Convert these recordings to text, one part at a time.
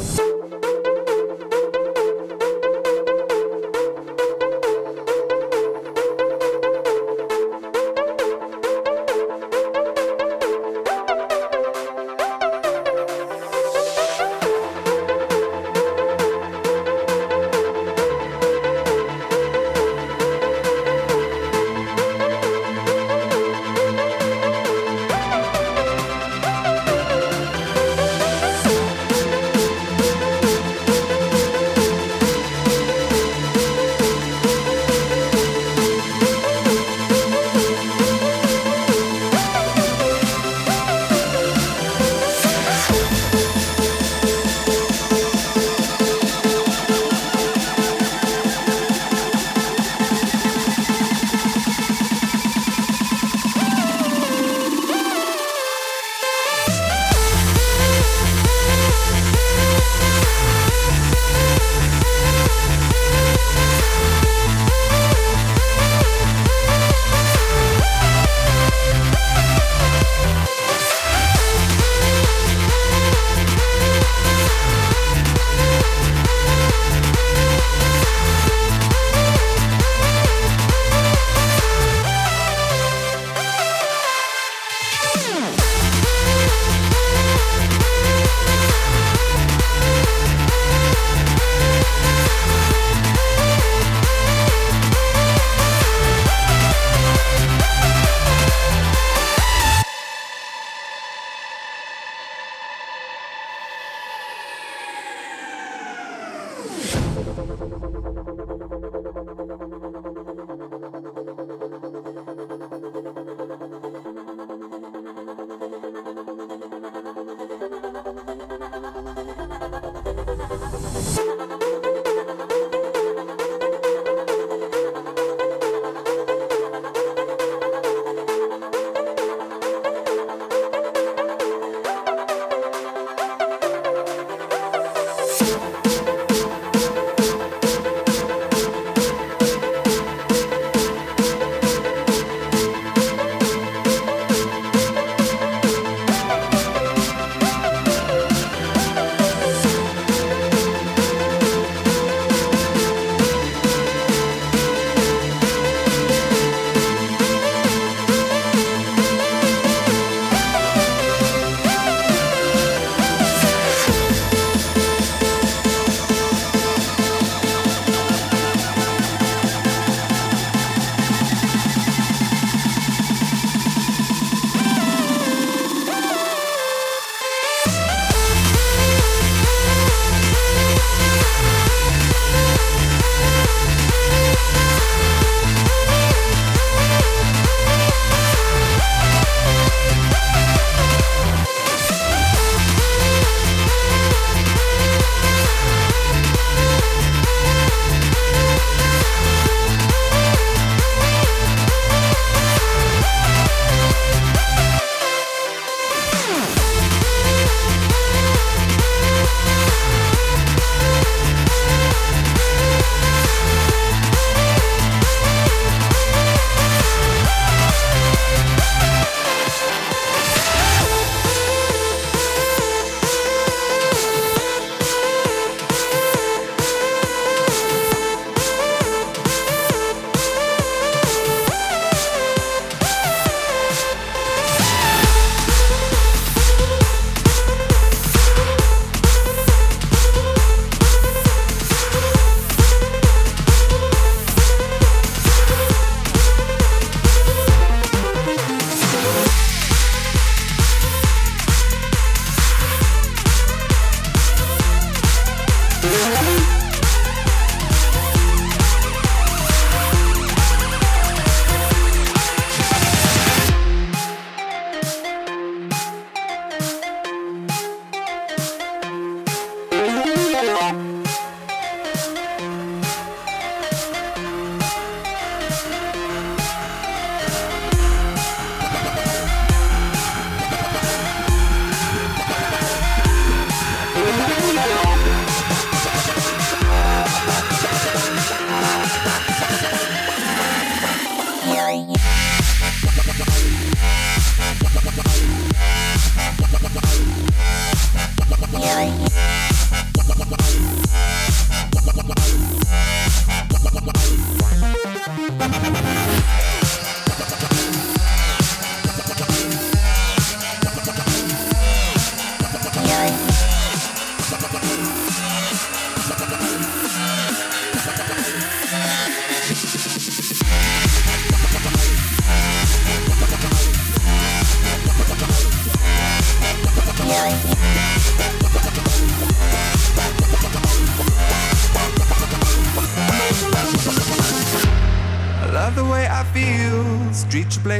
Bye.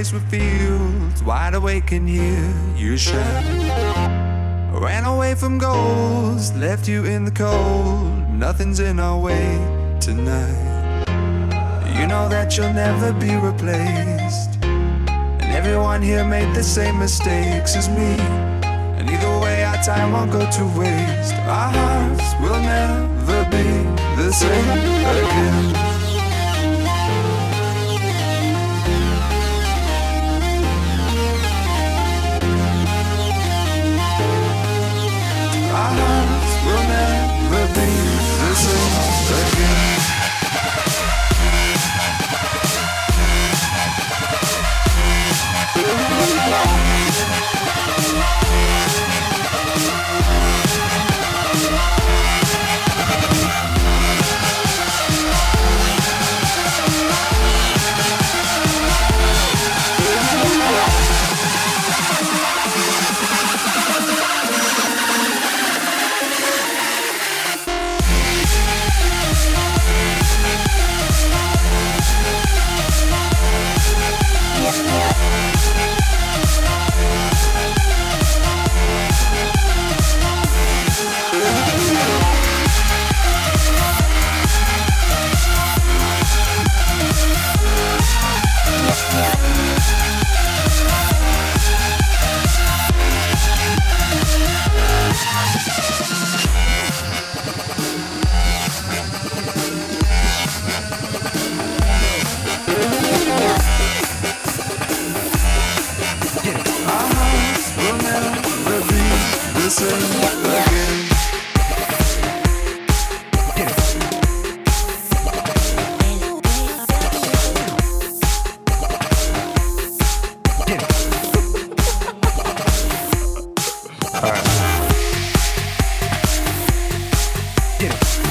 With fields. Wide awake and hear you shout. Ran away from goals, left you in the cold. Nothing's in our way tonight. You know that you'll never be replaced. And everyone here made the same mistakes as me. And either way, our time won't go to waste. Our hearts will never be the same again. Get it.